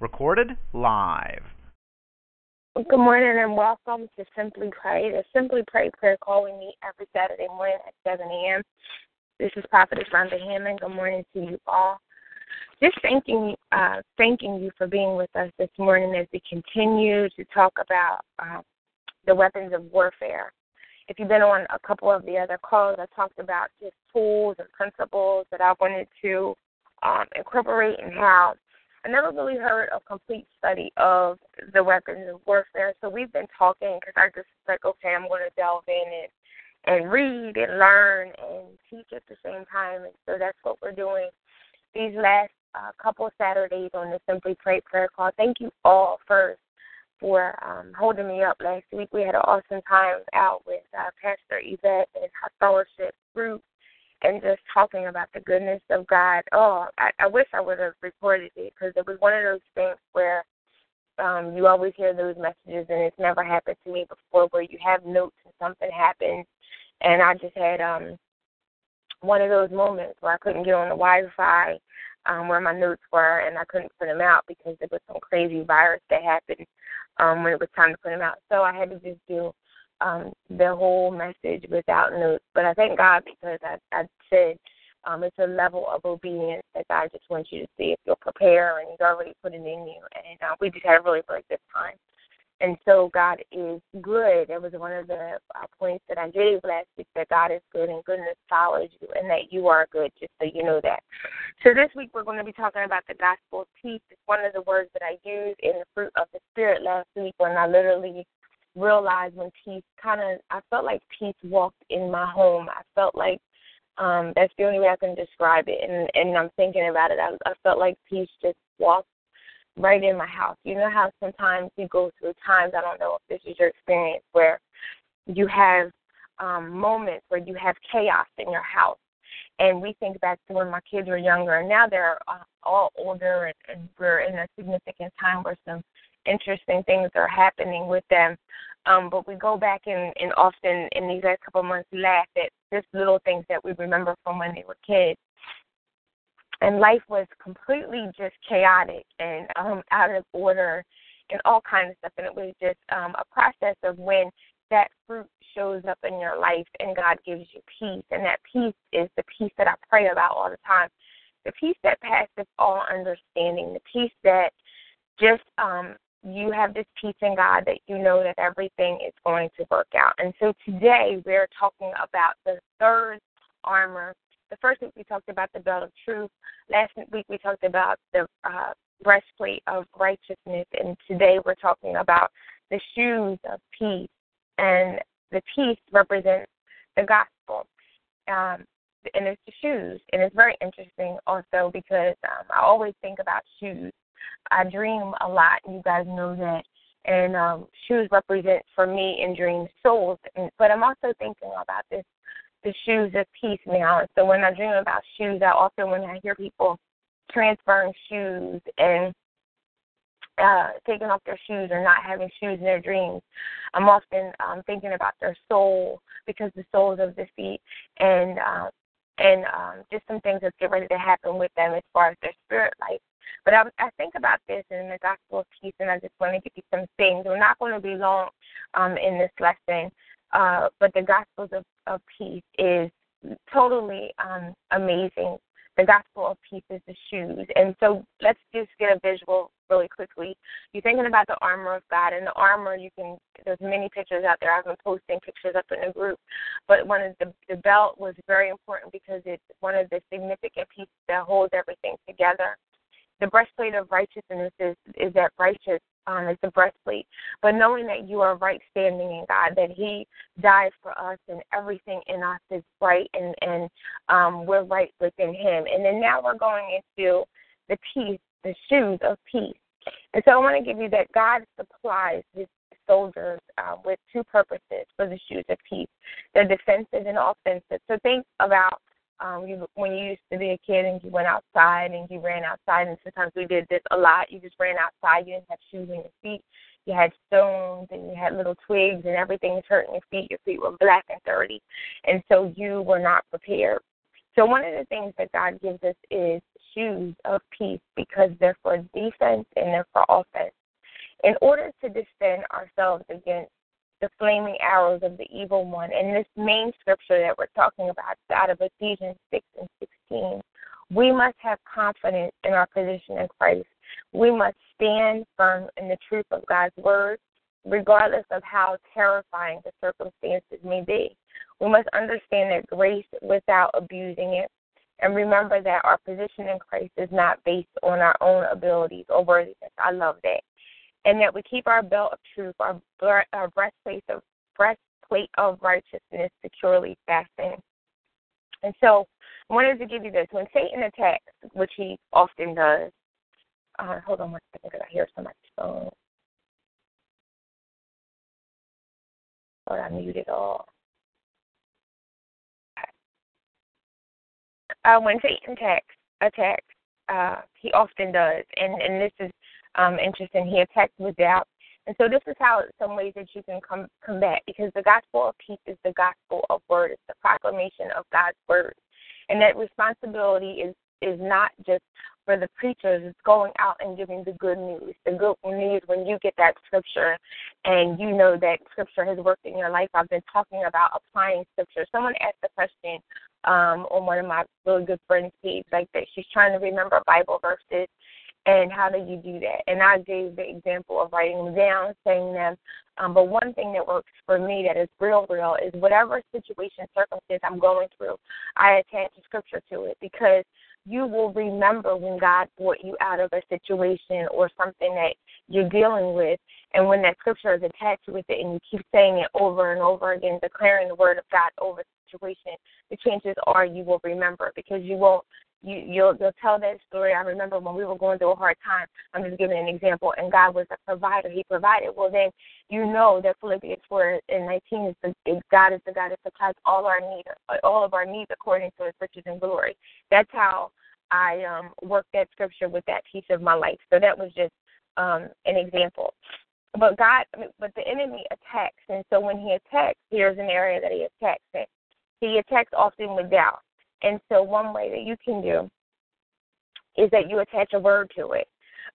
Recorded live. Good morning and welcome to Simply Pray. The Simply Pray prayer call we meet every Saturday morning at 7 a.m. This is Prophetess Rhonda Hammond. Good morning to you all. Just thanking, uh, thanking you for being with us this morning as we continue to talk about uh, the weapons of warfare. If you've been on a couple of the other calls, I talked about just tools and principles that I wanted to um, incorporate and how I never really heard a complete study of the weapons of warfare. So we've been talking because I just like, okay, I'm going to delve in and and read and learn and teach at the same time. And so that's what we're doing these last uh, couple Saturdays on the Simply Pray prayer call. Thank you all first for um, holding me up last week. We had an awesome time out with uh, Pastor Yvette and her fellowship group and just talking about the goodness of God. Oh, I, I wish I would have recorded it because it was one of those things where um, you always hear those messages, and it's never happened to me before, where you have notes and something happens, and I just had um, one of those moments where I couldn't get on the Wi-Fi um, where my notes were, and I couldn't put them out because there was some crazy virus that happened um, when it was time to put them out. So I had to just do um, the whole message without notes. But I thank God because I, I said um, it's a level of obedience that God just wants you to see if you'll prepare, and He's already put it in you. And uh, we just had a really, really good time. And so God is good. That was one of the uh, points that I gave last week that God is good and goodness follows you and that you are good, just so you know that. So this week we're going to be talking about the gospel of peace. It's one of the words that I used in the fruit of the Spirit last week when I literally realized when peace kind of, I felt like peace walked in my home. I felt like um, that's the only way I can describe it. And and I'm thinking about it. I, I felt like peace just walked right in my house. You know how sometimes you go through times. I don't know if this is your experience where you have um, moments where you have chaos in your house. And we think back to when my kids were younger, and now they're uh, all older, and, and we're in a significant time where some interesting things are happening with them. Um, but we go back and, and often in these last couple of months laugh at just little things that we remember from when they were kids. And life was completely just chaotic and um, out of order and all kinds of stuff. And it was just um, a process of when that fruit shows up in your life and God gives you peace. And that peace is the peace that I pray about all the time. The peace that passes all understanding, the peace that just um, you have this peace in God that you know that everything is going to work out. And so today we're talking about the third armor. The first week we talked about the belt of truth. Last week we talked about the uh, breastplate of righteousness. And today we're talking about the shoes of peace. And the peace represents the gospel. Um, and it's the shoes. And it's very interesting also because um, I always think about shoes I dream a lot. And you guys know that. And um, shoes represent for me in dreams souls. And, but I'm also thinking about this the shoes of peace now. So when I dream about shoes, I often when I hear people transferring shoes and uh, taking off their shoes or not having shoes in their dreams. I'm often um, thinking about their soul because the soles of the feet and um, and um, just some things that get ready to happen with them as far as their spirit life. But I, I think about this in the gospel of peace, and I just want to give you some things. We're not going to be long um, in this lesson, uh, but the gospel of, of peace is totally um, amazing. The gospel of peace is the shoes. And so let's just get a visual really quickly. You're thinking about the armor of God, and the armor, you can, there's many pictures out there. I've been posting pictures up in the group. But one of the, the belt was very important because it's one of the significant pieces that holds everything together the breastplate of righteousness is is that righteous um, is the breastplate. But knowing that you are right standing in God, that He died for us and everything in us is right and, and um, we're right within Him. And then now we're going into the peace, the shoes of peace. And so I want to give you that God supplies His soldiers uh, with two purposes for the shoes of peace. They're defensive and offensive. So think about um, you, when you used to be a kid and you went outside and you ran outside, and sometimes we did this a lot. You just ran outside. You didn't have shoes on your feet. You had stones and you had little twigs and everything was hurting your feet. Your feet were black and dirty, and so you were not prepared. So one of the things that God gives us is shoes of peace because they're for defense and they're for offense. In order to defend ourselves against the flaming arrows of the evil one, and this main scripture that we're talking about is out of Ephesians 6 and 16, we must have confidence in our position in Christ. We must stand firm in the truth of God's word, regardless of how terrifying the circumstances may be. We must understand that grace without abusing it, and remember that our position in Christ is not based on our own abilities or worthiness. I love that. And that we keep our belt of truth, our, our breastplate of breastplate of righteousness securely fastened. And so I wanted to give you this. When Satan attacks, which he often does, uh, hold on one second because I hear somebody's phone. Thought I muted all. Uh, when Satan attacks, attacks, uh, he often does, and and this is um, interesting. He attacks with doubt, and so this is how some ways that you can come combat because the gospel of peace is the gospel of word. It's the proclamation of God's word and that responsibility is is not just for the preachers, it's going out and giving the good news. The good news when you get that scripture and you know that scripture has worked in your life. I've been talking about applying scripture. Someone asked the question um, on one of my really good friends' page, like that she's trying to remember Bible verses and how do you do that? And I gave the example of writing them down, saying them. Um, but one thing that works for me that is real, real is whatever situation, circumstance I'm going through, I attach a scripture to it because you will remember when God brought you out of a situation or something that you're dealing with. And when that scripture is attached with it and you keep saying it over and over again, declaring the word of God over the situation, the chances are you will remember because you won't you you'll you'll tell that story. I remember when we were going through a hard time. I'm just giving an example, and God was a provider. He provided. Well, then you know that Philippians four and nineteen is the is God is the God that supplies all our need, all of our needs according to His riches and glory. That's how I um worked that scripture with that piece of my life. So that was just um an example. But God, but the enemy attacks, and so when he attacks, here's an area that he attacks. In. He attacks often with doubt and so, one way that you can do is that you attach a word to it.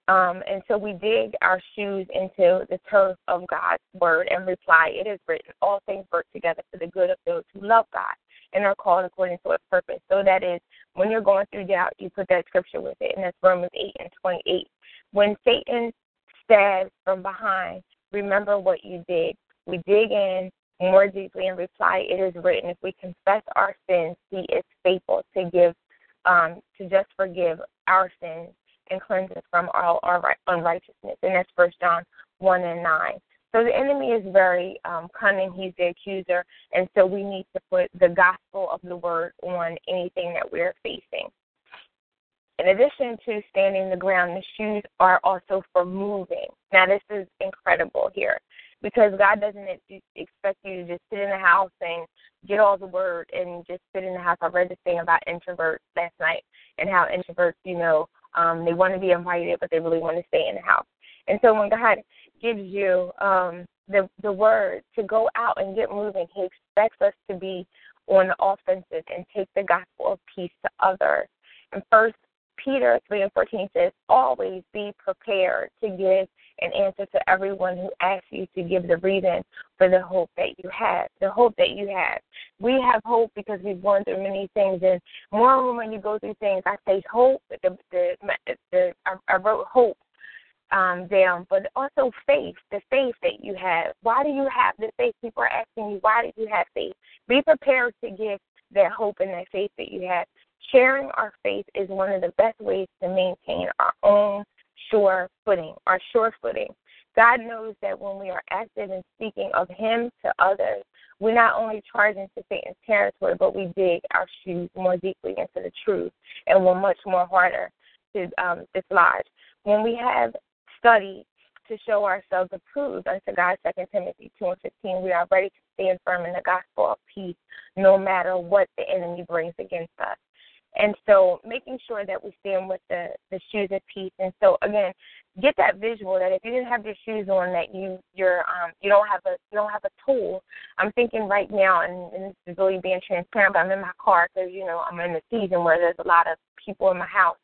Um, and so we dig our shoes into the turf of God's word and reply, It is written, all things work together for the good of those who love God and are called according to its purpose. So that is, when you're going through doubt, you put that scripture with it, and that's Romans 8 and 28. When Satan stabs from behind, remember what you did. We dig in, more deeply and reply, It is written, if we confess our sins, He is faithful to give, um, to just forgive our sins and cleanse us from all our unrighteousness. And that's First John 1 and 9. So the enemy is very um, cunning. He's the accuser. And so we need to put the gospel of the word on anything that we're facing. In addition to standing the ground, the shoes are also for moving. Now, this is incredible here because God doesn't expect you to just sit in the house and get all the word and just sit in the house. I read this thing about introverts last night and how introverts, you know, um, they want to be invited, but they really want to stay in the house. And so when God gives you um, the the word to go out and get moving, He expects us to be on the offensive and take the gospel of peace to others. And First Peter three and fourteen says, always be prepared to give an answer to everyone who asks you to give the reason for the hope that you have. The hope that you have. We have hope because we've gone through many things, and more when you go through things, I say hope. The the, the I, I wrote hope um, down, but also faith, the faith that you have. Why do you have the faith? People are asking you, why do you have faith? Be prepared to give that hope and that faith that you have. Sharing our faith is one of the best ways to maintain our own sure footing, our sure footing. God knows that when we are active in speaking of Him to others, we not only charge into Satan's territory, but we dig our shoes more deeply into the truth and we're much more harder to um, dislodge. When we have studied to show ourselves approved unto God, 2 Timothy 2 and 15, we are ready to stand firm in the gospel of peace no matter what the enemy brings against us. And so making sure that we stand with the, the shoes of peace. And so again, get that visual that if you didn't have your shoes on that you you're um you don't have a you don't have a tool. I'm thinking right now and, and this is really being transparent, but I'm in my car because you know I'm in a season where there's a lot of people in my house.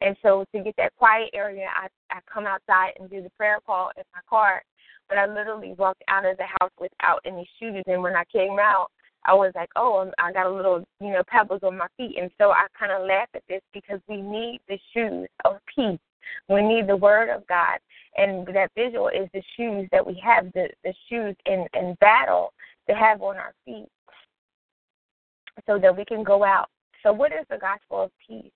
And so to get that quiet area, I I come outside and do the prayer call in my car. But I literally walked out of the house without any shoes, and when I came out, I was like, oh, I got a little, you know, pebbles on my feet, and so I kind of laugh at this because we need the shoes of peace. We need the Word of God, and that visual is the shoes that we have, the the shoes in in battle to have on our feet, so that we can go out. So, what is the gospel of peace?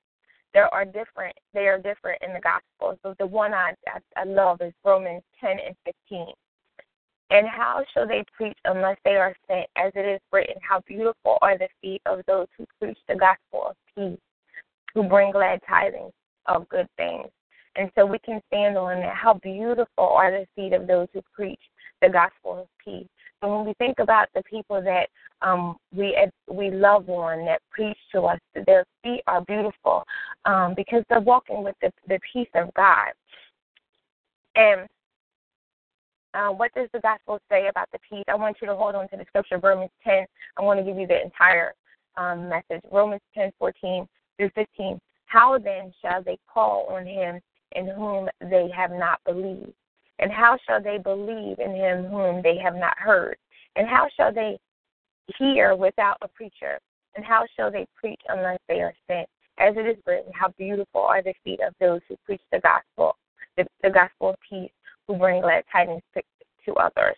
There are different. They are different in the gospel. So, the one I I, I love is Romans ten and fifteen. And how shall they preach unless they are sent? As it is written, How beautiful are the feet of those who preach the gospel of peace, who bring glad tidings of good things. And so we can stand on that. How beautiful are the feet of those who preach the gospel of peace. And when we think about the people that um, we we love on, that preach to us, their feet are beautiful um, because they're walking with the, the peace of God. And uh, what does the gospel say about the peace? I want you to hold on to the scripture, Romans 10. I want to give you the entire um, message. Romans 10, 14 through 15. How then shall they call on him in whom they have not believed? And how shall they believe in him whom they have not heard? And how shall they hear without a preacher? And how shall they preach unless they are sent? As it is written, how beautiful are the feet of those who preach the gospel, the, the gospel of peace bring glad tidings to, to others.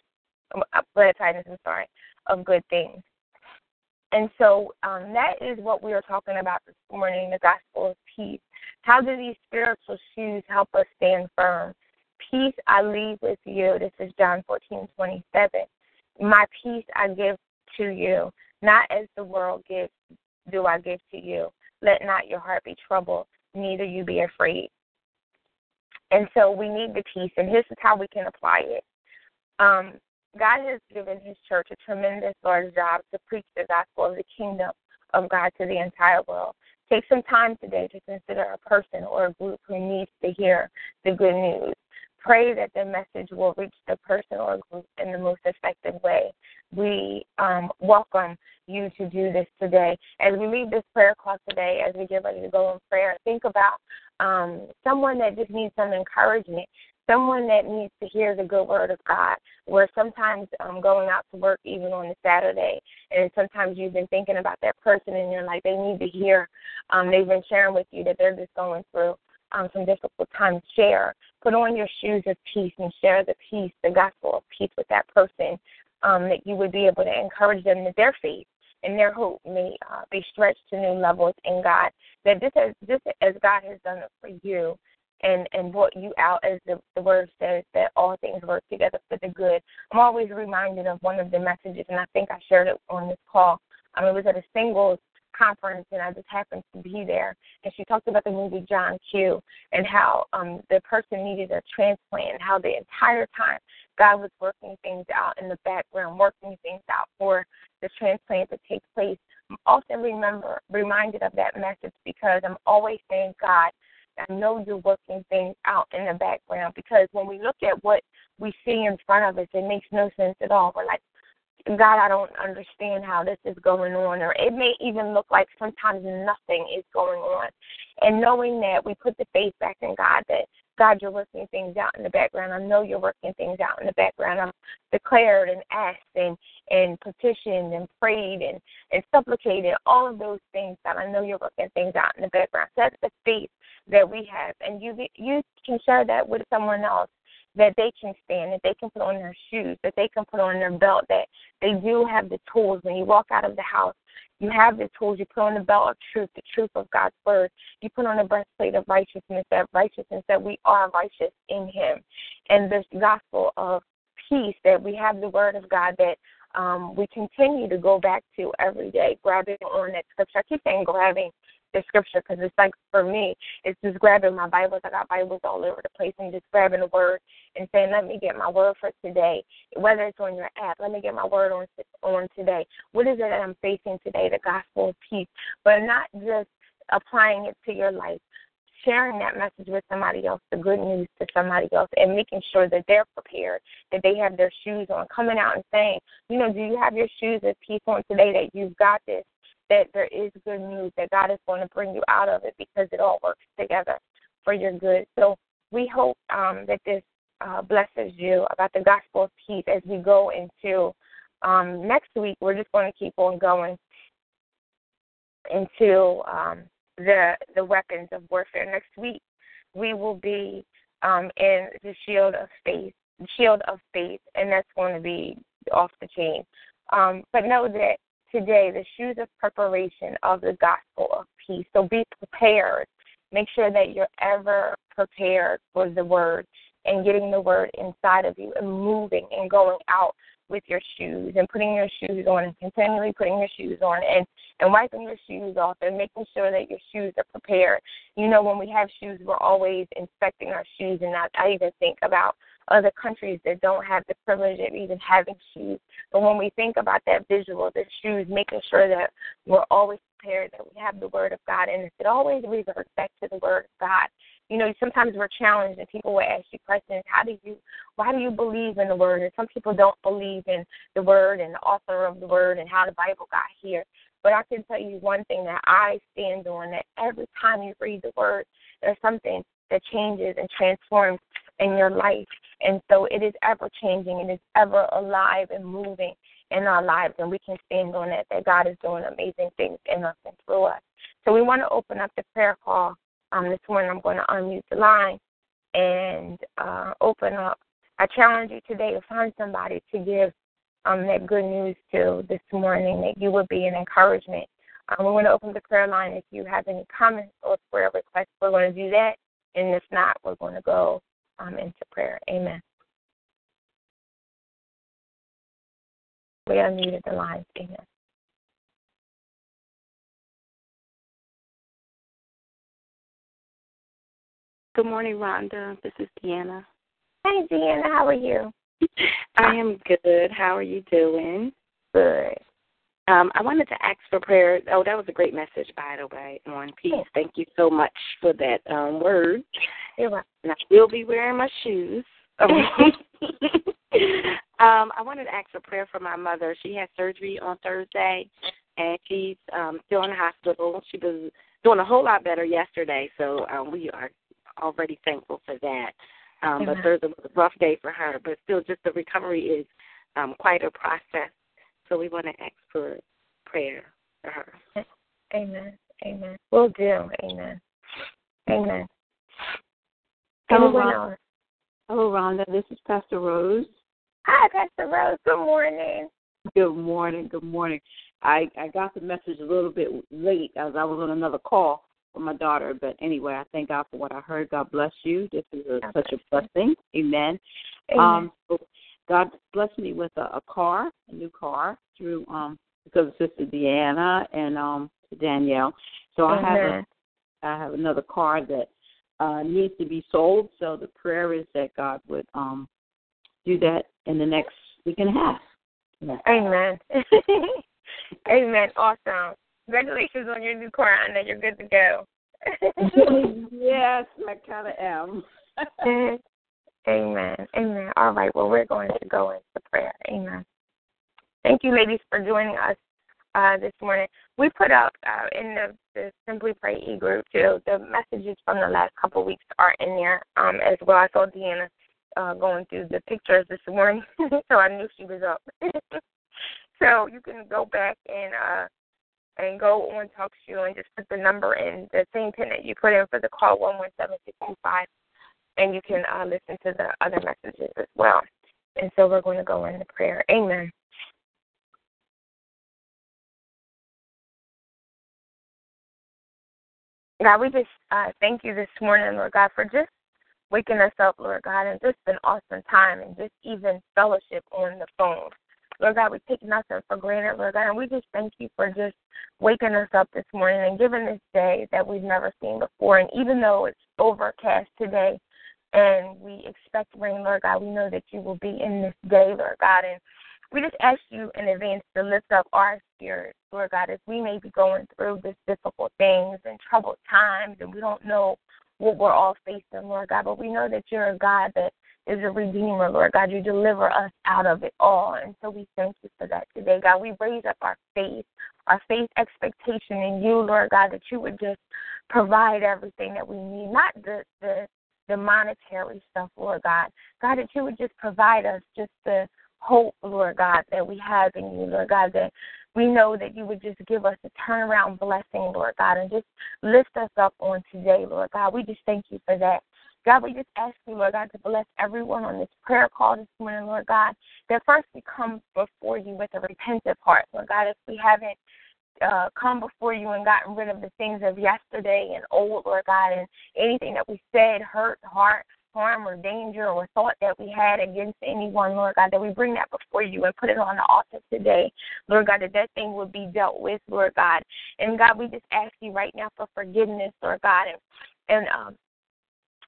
Um, uh, glad tidings, I'm sorry, of good things. And so um, that is what we are talking about this morning the gospel of peace. How do these spiritual shoes help us stand firm? Peace I leave with you. This is John 14, 27. My peace I give to you, not as the world gives, do I give to you. Let not your heart be troubled, neither you be afraid. And so we need the peace, and this is how we can apply it. Um, God has given His church a tremendous large job to preach the gospel of the kingdom of God to the entire world. Take some time today to consider a person or a group who needs to hear the good news. Pray that the message will reach the person or group in the most effective way. We um, welcome you to do this today. As we leave this prayer call today, as we get ready to go in prayer, think about um, someone that just needs some encouragement, someone that needs to hear the good word of God. Where sometimes um, going out to work, even on a Saturday, and sometimes you've been thinking about that person, and you're like, they need to hear. Um, they've been sharing with you that they're just going through um, some difficult times. Share, put on your shoes of peace, and share the peace, the gospel of peace with that person. Um, that you would be able to encourage them that their faith and their hope may uh, be stretched to new levels in God. That this as this as God has done it for you, and and brought you out, as the the word says that all things work together for the good. I'm always reminded of one of the messages, and I think I shared it on this call. Um, it was at a singles conference, and I just happened to be there. And she talked about the movie John Q. and how um, the person needed a transplant, and how the entire time God was working things out in the background, working things out for the transplant to take place. I'm often remember reminded of that message because I'm always saying, God, I know you're working things out in the background because when we look at what we see in front of us, it makes no sense at all. We're like, God, I don't understand how this is going on, or it may even look like sometimes nothing is going on. And knowing that we put the faith back in God, that God, you're working things out in the background. I know you're working things out in the background. I've declared and asked and and petitioned and prayed and and supplicated all of those things. God, I know you're working things out in the background. So that's the faith that we have, and you you can share that with someone else that they can stand, that they can put on their shoes, that they can put on their belt, that they do have the tools when you walk out of the house. You have the tools. You put on the belt of truth, the truth of God's word. You put on the breastplate of righteousness, that righteousness that we are righteous in Him, and this gospel of peace that we have the word of God that um, we continue to go back to every day, grabbing on that scripture. I keep saying grabbing the scripture because it's like for me, it's just grabbing my Bibles. I got Bibles all over the place and just grabbing a word and saying, "Let me get my word for today." Whether it's on your app, let me get my word on on today. What is it that I'm facing today? The gospel of peace, but not just applying it to your life. Sharing that message with somebody else, the good news to somebody else, and making sure that they're prepared, that they have their shoes on, coming out and saying, you know, do you have your shoes of peace on today that you've got this? That there is good news, that God is going to bring you out of it because it all works together for your good. So we hope um, that this uh, blesses you about the gospel of peace as we go into um, next week. We're just going to keep on going into um, the the weapons of warfare. Next week we will be um, in the shield of faith, shield of faith, and that's going to be off the chain. Um, but know that today the shoes of preparation of the gospel of peace. So be prepared. Make sure that you're ever prepared for the word and getting the word inside of you and moving and going out with your shoes and putting your shoes on and continually putting your shoes on and and wiping your shoes off and making sure that your shoes are prepared. You know, when we have shoes, we're always inspecting our shoes, and I, I even think about other countries that don't have the privilege of even having shoes. But when we think about that visual, the shoes, making sure that we're always prepared, that we have the Word of God, and it always reverts back to the Word of God. You know, sometimes we're challenged, and people will ask you questions. How do you, why do you believe in the Word? And some people don't believe in the Word and the author of the Word and how the Bible got here. But I can tell you one thing that I stand on: that every time you read the Word, there's something that changes and transforms in your life. And so it is ever changing, it is ever alive and moving in our lives, and we can stand on that, that God is doing amazing things in us and through us. So we want to open up the prayer call. Um, this morning I'm going to unmute the line and uh, open up. I challenge you today to find somebody to give um, that good news to this morning, that you would be an encouragement. Um, we want to open the prayer line. If you have any comments or prayer requests, we're going to do that. And if not, we're going to go um, into prayer. Amen. We unmuted the line. Amen. Good morning, Rhonda. This is Deanna. Hey, Deanna. How are you? I am good. How are you doing? Good. Um, I wanted to ask for prayer. Oh, that was a great message, by the way, on peace. Thank you so much for that um, word. You're welcome. And I will be wearing my shoes. um, I wanted to ask for prayer for my mother. She had surgery on Thursday, and she's um, still in the hospital. She was doing a whole lot better yesterday, so um, we are already thankful for that. Um, but Thursday was a rough day for her, but still, just the recovery is um, quite a process. So we want to ask for prayer for her. Amen. Amen. We'll do. Amen. Amen. Hello, Rhonda. Hello, Rhonda. This is Pastor Rose. Hi, Pastor Rose. Good morning. Good morning. Good morning. I I got the message a little bit late as I was on another call for my daughter, but anyway, I thank God for what I heard. God bless you. This is a, such a blessing. Amen. Amen. Um, so God blessed me with a, a car, a new car through um because of Sister Deanna and um Danielle. So I have a I have another car that uh needs to be sold. So the prayer is that God would um do that in the next week and a half. Yeah. Amen. Amen. Awesome. Congratulations on your new car. Know you're good to go. yes, I kind of am. Amen. Amen. All right. Well, we're going to go into prayer. Amen. Thank you, ladies, for joining us uh, this morning. We put up uh, in the, the Simply Pray e group too. The messages from the last couple weeks are in there um, as well. I saw Deanna uh, going through the pictures this morning, so I knew she was up. so you can go back and uh, and go on TalkShoe and just put the number in the same pin that you put in for the call one one seven six two five and you can uh, listen to the other messages as well. And so we're going to go into prayer. Amen. God, we just uh, thank you this morning, Lord God, for just waking us up, Lord God, and just an awesome time and just even fellowship on the phone. Lord God, we take nothing for granted, Lord God, and we just thank you for just waking us up this morning and giving this day that we've never seen before. And even though it's overcast today, and we expect rain, Lord God. We know that you will be in this day, Lord God. And we just ask you in advance to lift up our spirits, Lord God, as we may be going through this difficult things and troubled times, and we don't know what we're all facing, Lord God. But we know that you're a God that is a redeemer, Lord God. You deliver us out of it all. And so we thank you for that today, God. We raise up our faith, our faith expectation in you, Lord God, that you would just provide everything that we need, not the the the monetary stuff, Lord God. God, that you would just provide us just the hope, Lord God, that we have in you, Lord God, that we know that you would just give us a turnaround blessing, Lord God, and just lift us up on today, Lord God. We just thank you for that. God, we just ask you, Lord God, to bless everyone on this prayer call this morning, Lord God, that first we come before you with a repentant heart, Lord God, if we haven't uh, come before you and gotten rid of the things of yesterday and old, Lord God, and anything that we said, hurt, heart, harm, or danger or thought that we had against anyone, Lord God, that we bring that before you and put it on the altar today, Lord God, that that thing would be dealt with, Lord God. And God, we just ask you right now for forgiveness, Lord God, and and um,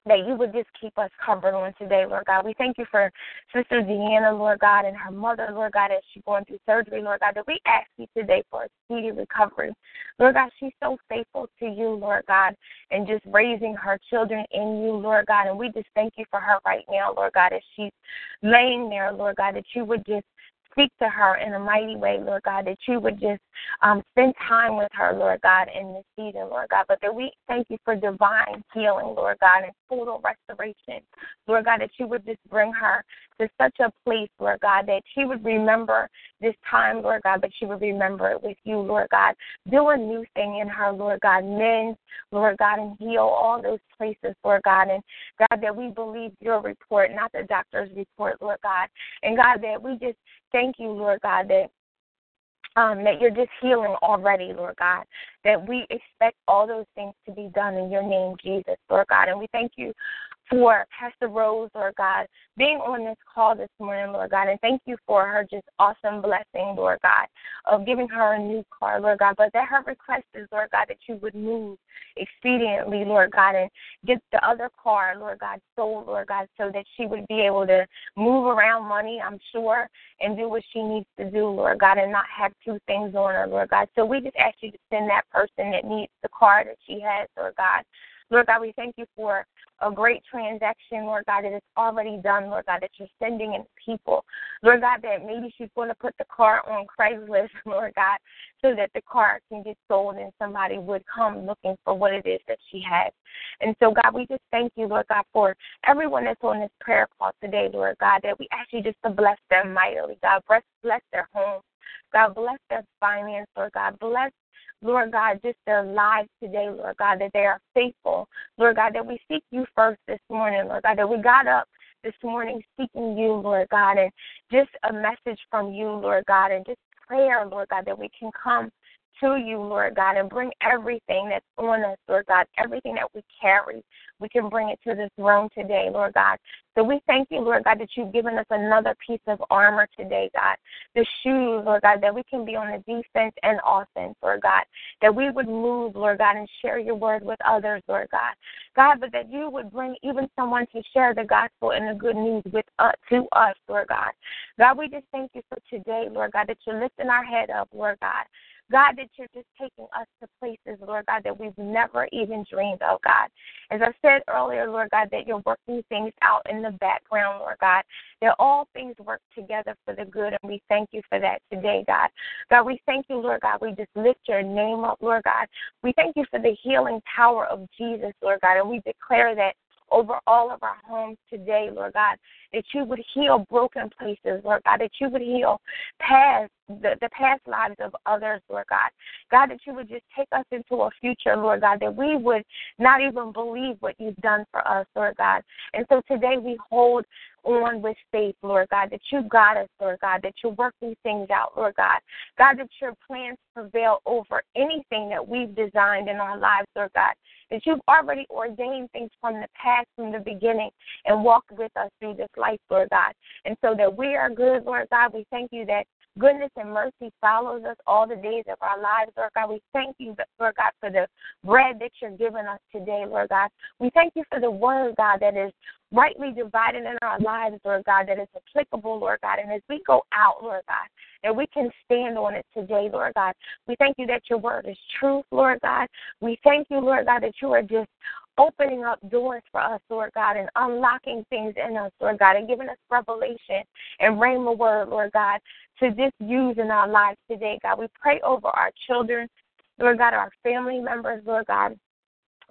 that you would just keep us covered on today, Lord God. We thank you for Sister Deanna, Lord God, and her mother, Lord God, as she's going through surgery, Lord God, that we ask you today for a speedy recovery. Lord God, she's so faithful to you, Lord God, and just raising her children in you, Lord God. And we just thank you for her right now, Lord God, as she's laying there, Lord God, that you would just speak to her in a mighty way, Lord God, that you would just um, spend time with her, Lord God, in this season, Lord God. But that we thank you for divine healing, Lord God, and total restoration, Lord God, that you would just bring her to such a place, Lord God, that she would remember this time, Lord God, but she would remember it with you, Lord God. Do a new thing in her, Lord God. Mend, Lord God, and heal all those places, Lord God. And God, that we believe your report, not the doctor's report, Lord God. And God, that we just thank you, Lord God, that um, that you're just healing already, Lord God. That we expect all those things to be done in your name, Jesus, Lord God. And we thank you for Pastor Rose, Lord God, being on this call this morning, Lord God. And thank you for her just awesome blessing, Lord God, of giving her a new car, Lord God. But that her request is, Lord God, that you would move expediently, Lord God, and get the other car, Lord God, sold, Lord God, so that she would be able to move around money, I'm sure, and do what she needs to do, Lord God, and not have two things on her, Lord God. So we just ask you to send that person that needs the car that she has, Lord God. Lord God, we thank you for a great transaction, Lord God, that is already done, Lord God, that you're sending in people. Lord God, that maybe she's going to put the car on Craigslist, Lord God, so that the car can get sold and somebody would come looking for what it is that she has. And so, God, we just thank you, Lord God, for everyone that's on this prayer call today, Lord God, that we ask you just to bless them mightily. God, bless, bless their homes. God, bless their finance, Lord God. Bless Lord God, just their lives today, Lord God, that they are faithful. Lord God, that we seek you first this morning, Lord God, that we got up this morning seeking you, Lord God, and just a message from you, Lord God, and just prayer, Lord God, that we can come to you, Lord God, and bring everything that's on us, Lord God, everything that we carry. We can bring it to this room today, Lord God. So we thank you, Lord God, that you've given us another piece of armor today, God. The shoes, Lord God, that we can be on the defense and offense, Lord God. That we would move, Lord God, and share your word with others, Lord God. God, but that you would bring even someone to share the gospel and the good news with us uh, to us, Lord God. God, we just thank you for today, Lord God, that you're lifting our head up, Lord God. God, that you're just taking us to places, Lord God, that we've never even dreamed of, God. As I said earlier, Lord God, that you're working things out in the background, Lord God, that all things work together for the good, and we thank you for that today, God. God, we thank you, Lord God. We just lift your name up, Lord God. We thank you for the healing power of Jesus, Lord God, and we declare that over all of our homes today, Lord God, that you would heal broken places, Lord God, that you would heal past the, the past lives of others, Lord God. God, that you would just take us into a future, Lord God, that we would not even believe what you've done for us, Lord God. And so today we hold on with faith, Lord God, that you got us, Lord God, that you work these things out, Lord God. God, that your plans prevail over anything that we've designed in our lives, Lord God. That you've already ordained things from the past, from the beginning, and walked with us through this life, Lord God. And so that we are good, Lord God, we thank you that Goodness and mercy follows us all the days of our lives, Lord God. We thank you, Lord God, for the bread that you're giving us today, Lord God. We thank you for the word, God, that is rightly divided in our lives, Lord God, that is applicable, Lord God. And as we go out, Lord God, that we can stand on it today, Lord God. We thank you that your word is truth, Lord God. We thank you, Lord God, that you are just opening up doors for us, Lord God, and unlocking things in us, Lord God, and giving us revelation and rhema word, Lord God, to just use in our lives today, God. We pray over our children, Lord God, our family members, Lord God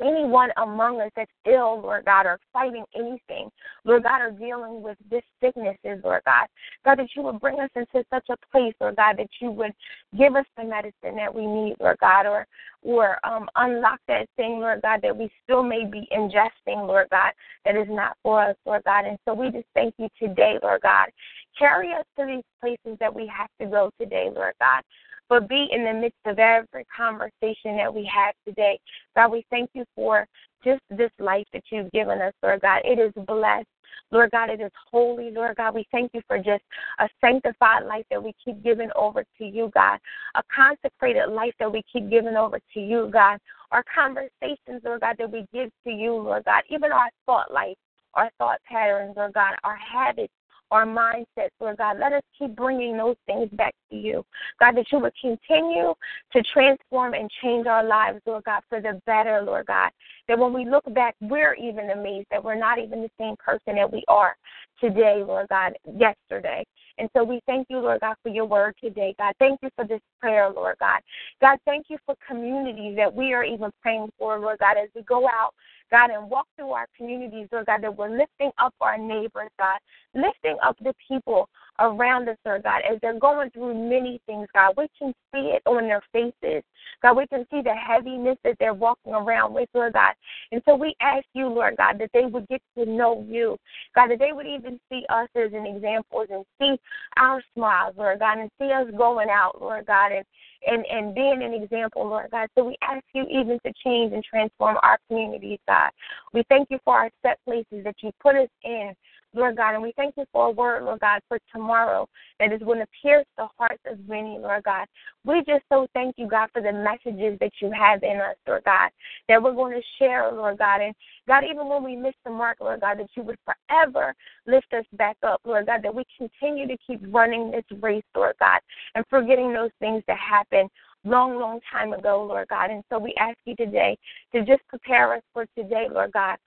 anyone among us that's ill, Lord God, or fighting anything, Lord God, or dealing with this sicknesses, Lord God. God, that you would bring us into such a place, Lord God, that you would give us the medicine that we need, Lord God, or or um, unlock that thing, Lord God, that we still may be ingesting, Lord God, that is not for us, Lord God. And so we just thank you today, Lord God. Carry us to these places that we have to go today, Lord God but be in the midst of every conversation that we have today. God, we thank you for just this life that you've given us, Lord God. It is blessed. Lord God, it is holy. Lord God, we thank you for just a sanctified life that we keep giving over to you, God. A consecrated life that we keep giving over to you, God. Our conversations, Lord God, that we give to you, Lord God. Even our thought life, our thought patterns, Lord God, our habits, our mindsets, Lord God. Let us keep bringing those things back to you. God, that you would continue to transform and change our lives, Lord God, for the better, Lord God. That when we look back, we're even amazed that we're not even the same person that we are today, Lord God, yesterday. And so we thank you, Lord God, for your word today. God, thank you for this prayer, Lord God. God, thank you for communities that we are even praying for, Lord God, as we go out God, and walk through our communities, Lord God, that we're lifting up our neighbors, God, lifting up the people around us, Lord God, as they're going through many things, God. We can see it on their faces. God, we can see the heaviness that they're walking around with, Lord God. And so we ask you, Lord God, that they would get to know you. God, that they would even see us as an example and see our smiles, Lord God, and see us going out, Lord God, and and, and being an example, Lord God. So we ask you even to change and transform our communities, God. We thank you for our set places that you put us in, Lord God. And we thank you for a word, Lord God, for tomorrow that is going to pierce the hearts of many, Lord God. We just so thank you, God, for the messages that you have in us, Lord God, that we're going to share, Lord God. And God, even when we miss the mark, Lord God, that you would forever lift us back up, Lord God, that we continue to keep running this race, Lord God, and forgetting those things that happened long, long time ago, Lord God. And so we ask you today to just prepare us for today, Lord God.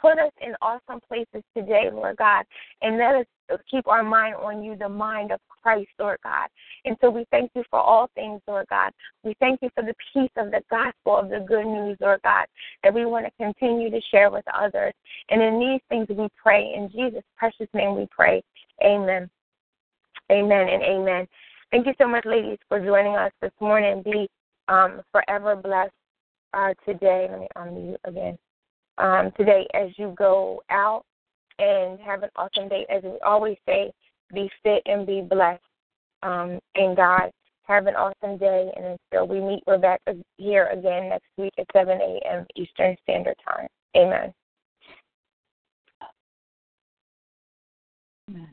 Put us in awesome places today, Lord God, and let us keep our mind on you, the mind of Christ, Lord God. And so we thank you for all things, Lord God. We thank you for the peace of the gospel of the good news, Lord God, that we want to continue to share with others. And in these things we pray. In Jesus' precious name we pray. Amen. Amen and amen. Thank you so much, ladies, for joining us this morning. Be um, forever blessed uh, today. Let me unmute again. Um, today, as you go out and have an awesome day. As we always say, be fit and be blessed um, in God. Have an awesome day. And until we meet, we're back here again next week at 7 a.m. Eastern Standard Time. Amen. Amen.